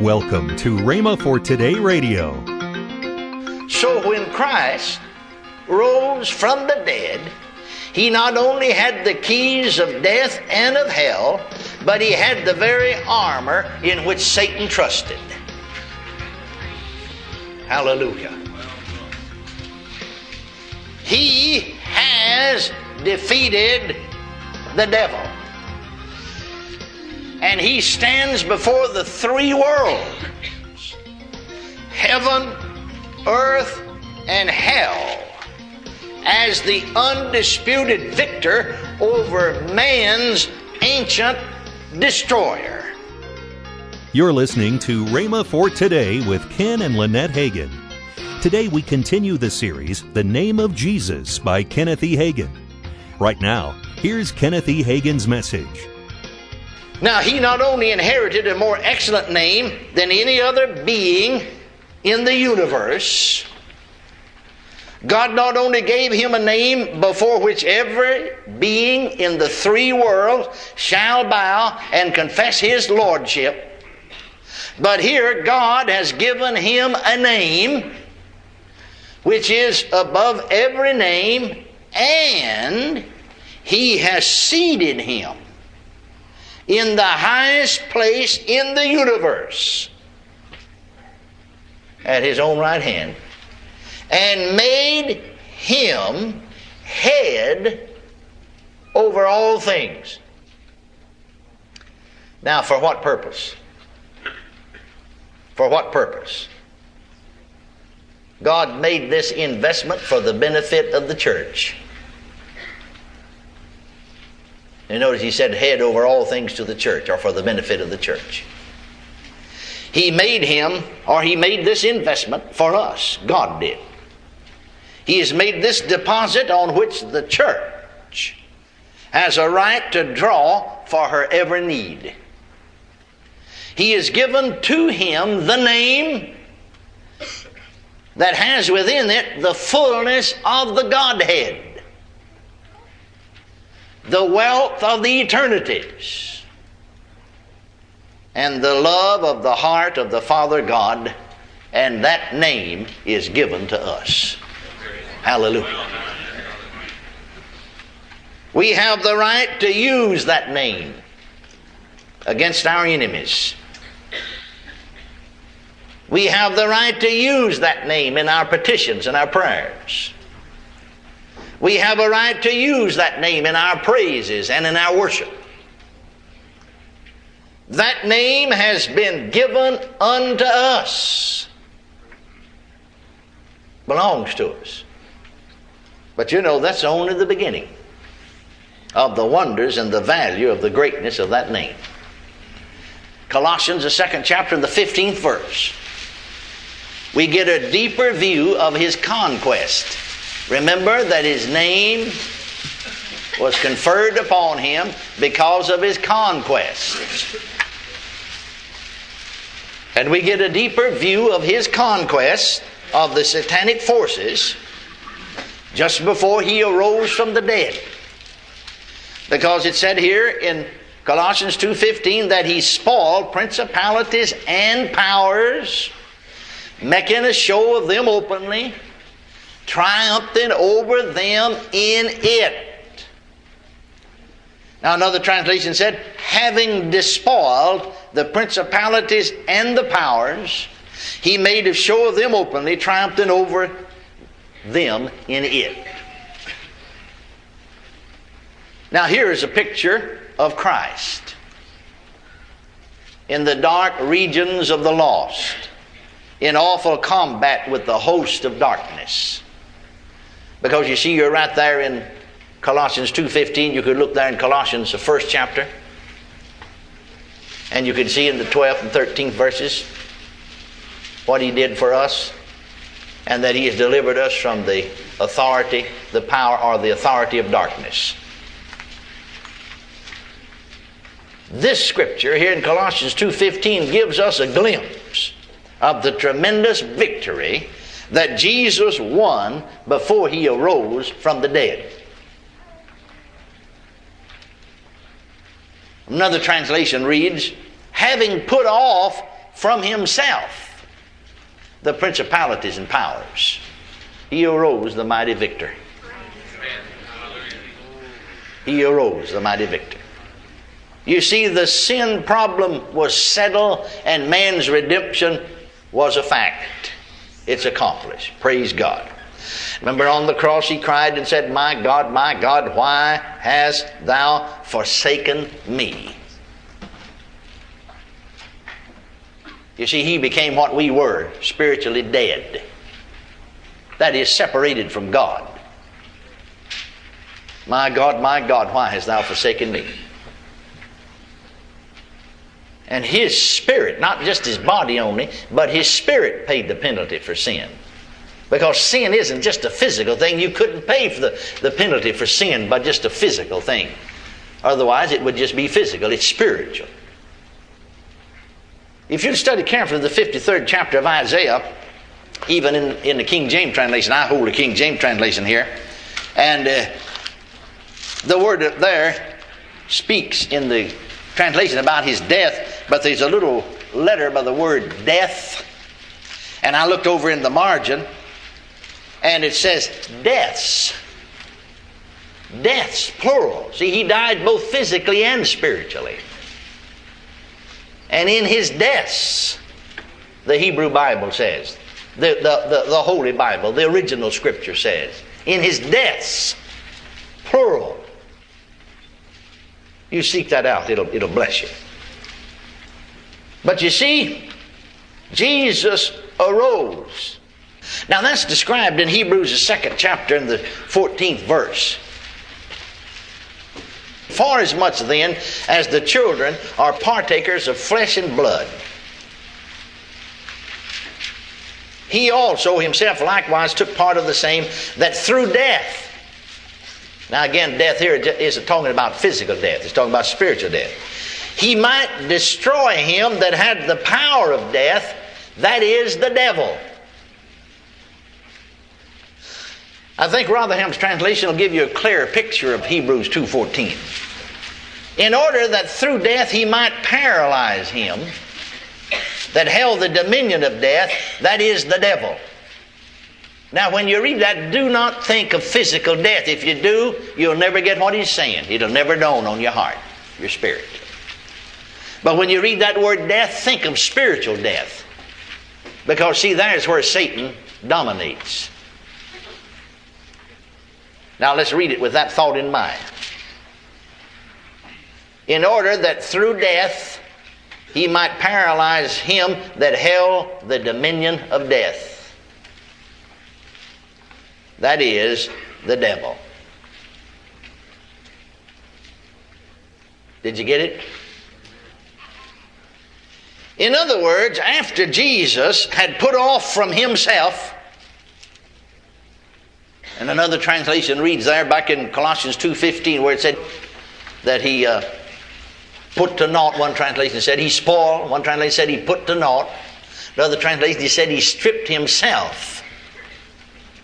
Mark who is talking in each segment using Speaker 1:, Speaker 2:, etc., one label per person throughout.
Speaker 1: Welcome to Rhema for Today Radio.
Speaker 2: So when Christ rose from the dead, he not only had the keys of death and of hell, but he had the very armor in which Satan trusted. Hallelujah. He has defeated the devil. And he stands before the three worlds heaven, earth, and hell as the undisputed victor over man's ancient destroyer.
Speaker 1: You're listening to Rhema for Today with Ken and Lynette Hagin. Today we continue the series, The Name of Jesus by Kenneth E. Hagin. Right now, here's Kenneth E. Hagin's message.
Speaker 2: Now, he not only inherited a more excellent name than any other being in the universe, God not only gave him a name before which every being in the three worlds shall bow and confess his lordship, but here God has given him a name which is above every name, and he has seated him in the highest place in the universe at his own right hand and made him head over all things. Now, for what purpose? For what purpose? God made this investment for the benefit of the church. And notice he said, head over all things to the church, or for the benefit of the church. He made him, or he made this investment for us. God did. He has made this deposit on which the church has a right to draw for her every need. He has given to him the name that has within it the fullness of the Godhead, the wealth of the eternities, and the love of the heart of the Father God, and that name is given to us. Hallelujah. We have the right to use that name against our enemies. We have the right to use that name in our petitions and our prayers. We have a right to use that name in our praises and in our worship. That name has been given unto us, belongs to us. But you know, that's only the beginning of the wonders and the value of the greatness of that name. Colossians, the second chapter, the 15th verse we get a deeper view of his conquest. Remember that his name was conferred upon him because of his conquest. And we get a deeper view of his conquest of the satanic forces just before he arose from the dead. Because it said here in Colossians 2:15 that he spoiled principalities and powers making a show of them openly, triumphing over them in it. Now, another translation said, having despoiled the principalities and the powers, he made a show of them openly, triumphing over them in it. Now, here is a picture of Christ in the dark regions of the lost in awful combat with the host of darkness. Because you see, you're right there in Colossians 2.15. You could look there in Colossians, the first chapter. And you can see in the 12th and 13th verses what he did for us and that he has delivered us from the authority, the power, or the authority of darkness. This scripture here in Colossians 2:15 gives us a glimpse of the tremendous victory that Jesus won before he arose from the dead. Another translation reads, having put off from himself the principalities and powers. He arose the mighty victor. He arose the mighty victor. You see, the sin problem was settled and man's redemption was a fact. It's accomplished. Praise God. Remember on the cross he cried and said, My God, my God, why hast thou forsaken me? You see, he became what we were spiritually dead. That is, separated from God. My God, my God, why hast thou forsaken me? And his spirit, not just his body only, but his spirit paid the penalty for sin. Because sin isn't just a physical thing. You couldn't pay for the, the penalty for sin by just a physical thing. Otherwise, it would just be physical. It's spiritual. If you study carefully the 53rd chapter of Isaiah, even in, in the King James translation, I hold the King James translation here, and uh, the word there speaks in the translation about his death, but there's a little letter by the word death. And I looked over in the margin, and it says deaths. Deaths, plural. See, he died both physically and spiritually. And in his deaths, the Hebrew Bible says, the, the, the, the Holy Bible, the original scripture says, in his deaths, plural, you seek that out, it'll, it'll bless you. But you see, Jesus arose. Now that's described in Hebrews, the second chapter, in the 14th verse. For as much then as the children are partakers of flesh and blood, he also himself likewise took part of the same, that through death, now, again, death here isn't talking about physical death, it's talking about spiritual death. He might destroy him that had the power of death, that is the devil. I think Rotherham's translation will give you a clearer picture of Hebrews 2:14. In order that through death he might paralyze him that held the dominion of death, that is the devil. Now, when you read that, do not think of physical death. If you do, you'll never get what he's saying. It'll never dawn on your heart, your spirit. But when you read that word death, think of spiritual death. Because, see, there's where Satan dominates. Now, let's read it with that thought in mind. In order that through death he might paralyze him that held the dominion of death that is, the devil. Did you get it? In other words, after Jesus had put off from himself, and another translation reads there back in Colossians 2.15 where it said that he uh, put to naught, one translation said he spoiled, one translation said he put to naught, another translation he said he stripped himself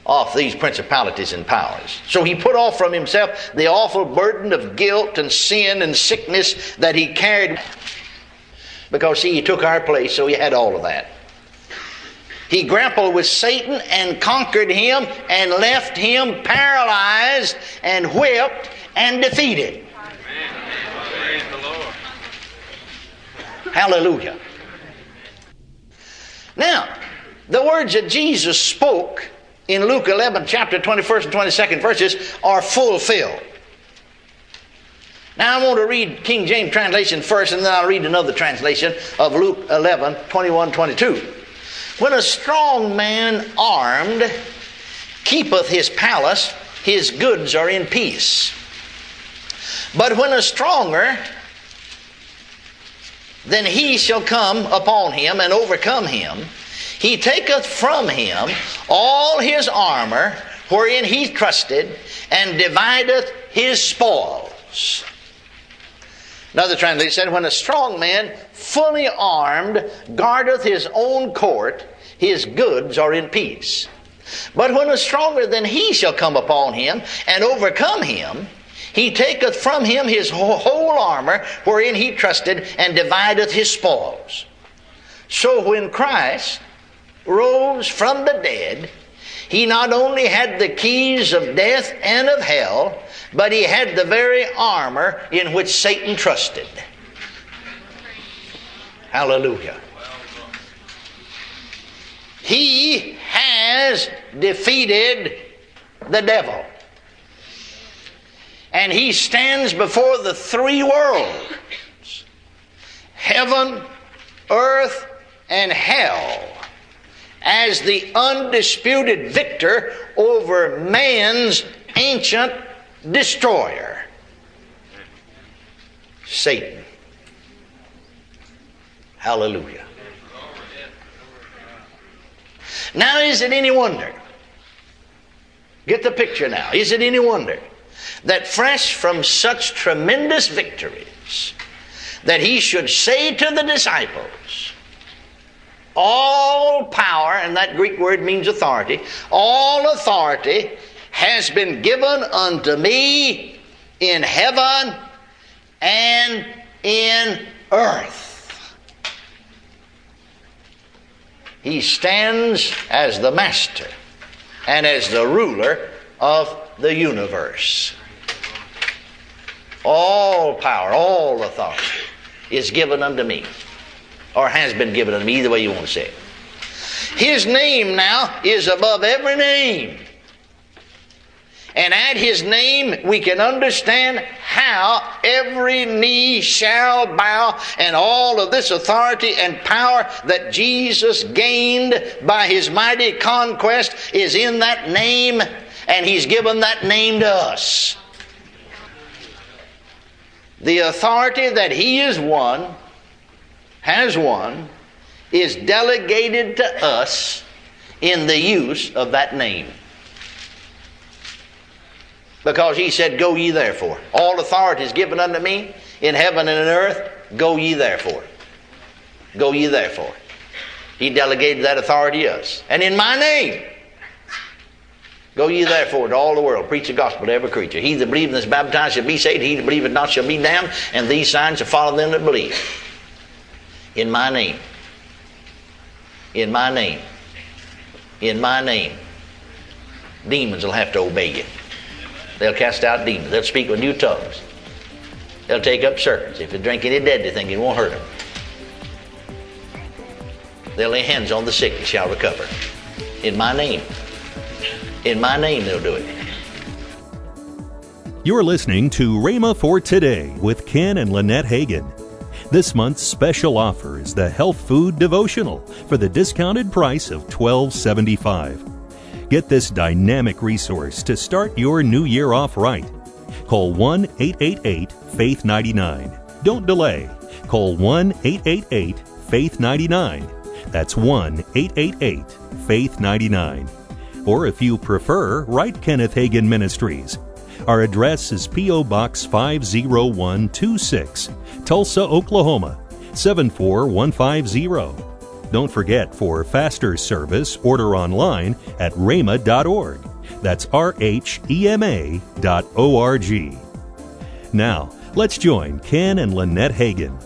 Speaker 2: off these principalities and powers. So he put off from himself the awful burden of guilt and sin and sickness that he carried. Because, see, he took our place, so he had all of that. He grappled with Satan and conquered him and left him paralyzed and whipped and defeated. Hallelujah. Now, the words that Jesus spoke in Luke 11, chapter 21st and 22nd verses are fulfilled. Now I want to read King James translation first, and then I'll read another translation of Luke 11, 21, 22. When a strong man armed keepeth his palace, his goods are in peace. But when a stronger, then he shall come upon him and overcome him he taketh from him all his armor wherein he trusted, and divideth his spoils. Another translation said, When a strong man, fully armed, guardeth his own court, his goods are in peace. But when a stronger than he shall come upon him and overcome him, he taketh from him his whole armor wherein he trusted, and divideth his spoils. So when Christ rose from the dead, he not only had the keys of death and of hell, but he had the very armor in which Satan trusted. Hallelujah. He has defeated the devil. And he stands before the three worlds heaven, earth, and hell as the undisputed victor over man's ancient destroyer, Satan. Hallelujah. Now, is it any wonder? Get the picture now. Is it any wonder that fresh from such tremendous victories, that he should say to the disciples, all power, and that Greek word means authority, all authority has been given unto me in heaven and in earth. He stands as the master and as the ruler of the universe. All power, all authority is given unto me, or has been given unto me, either way you want to say it. His name now is above every name. And at his name, we can understand how every knee shall bow, and all of this authority and power that Jesus gained by his mighty conquest is in that name, and he's given that name to us. The authority that he has won, has one, is delegated to us in the use of that name. Because he said, Go ye therefore. All authority is given unto me in heaven and in earth. Go ye therefore. Go ye therefore. He delegated that authority to us. And in my name, go ye therefore to all the world, preach the gospel to every creature. He that believeth and is baptized shall be saved, he that believeth not shall be damned, and these signs shall follow them that believe. In my name. In my name. In my name. Demons will have to obey you. They'll cast out demons. They'll speak with new tongues. They'll take up serpents. If you drink any deadly thing, it won't hurt them. They'll lay hands on the sick and shall recover. In my name. In my name, they'll do it.
Speaker 1: You're listening to Rhema for Today with Ken and Lynette Hagin. This month's special offer is the Health Food Devotional for the discounted price of $12.75. Get this dynamic resource to start your new year off right. Call 1 888 Faith 99. Don't delay. Call 1 888 Faith 99. That's 1 888 Faith 99. Or if you prefer, write Kenneth Hagin Ministries. Our address is P.O. Box 50126, Tulsa, Oklahoma 74150. Don't forget for faster service, order online at rhema.org. That's R H E M A dot O R G. Now, let's join Ken and Lynette Hagin.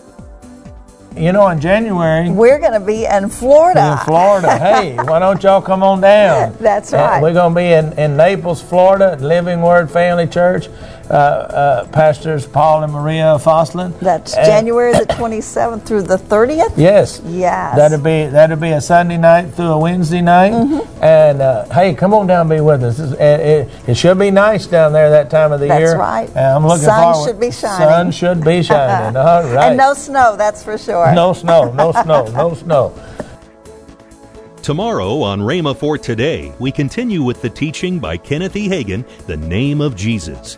Speaker 3: You know, in January,
Speaker 4: We're going to be in Florida.
Speaker 3: in Florida. hey, why don't y'all come on down?
Speaker 4: That's
Speaker 3: Uh,
Speaker 4: right.
Speaker 3: we're going to be in, in Naples, Florida, Living Word Family Church. Uh, uh, Pastors Paul and Maria Foslin.
Speaker 4: That's
Speaker 3: And-
Speaker 4: January the 27th through the 30th.
Speaker 3: Yes.
Speaker 4: Yes.
Speaker 3: That'll be that'll be a Sunday night through a Wednesday night.
Speaker 4: Mm-hmm.
Speaker 3: And uh, hey, come on down, and be with us. It, it, it should be nice down there that time of the
Speaker 4: That's
Speaker 3: year.
Speaker 4: right.
Speaker 3: And I'm looking
Speaker 4: Sun
Speaker 3: forward.
Speaker 4: should be shining.
Speaker 3: Sun should be shining. All right.
Speaker 4: And no snow, that's for sure.
Speaker 3: no snow. No snow. No snow.
Speaker 1: Tomorrow on Rhema for Today, we continue with the teaching by Kenneth E. Hagin, The Name of Jesus.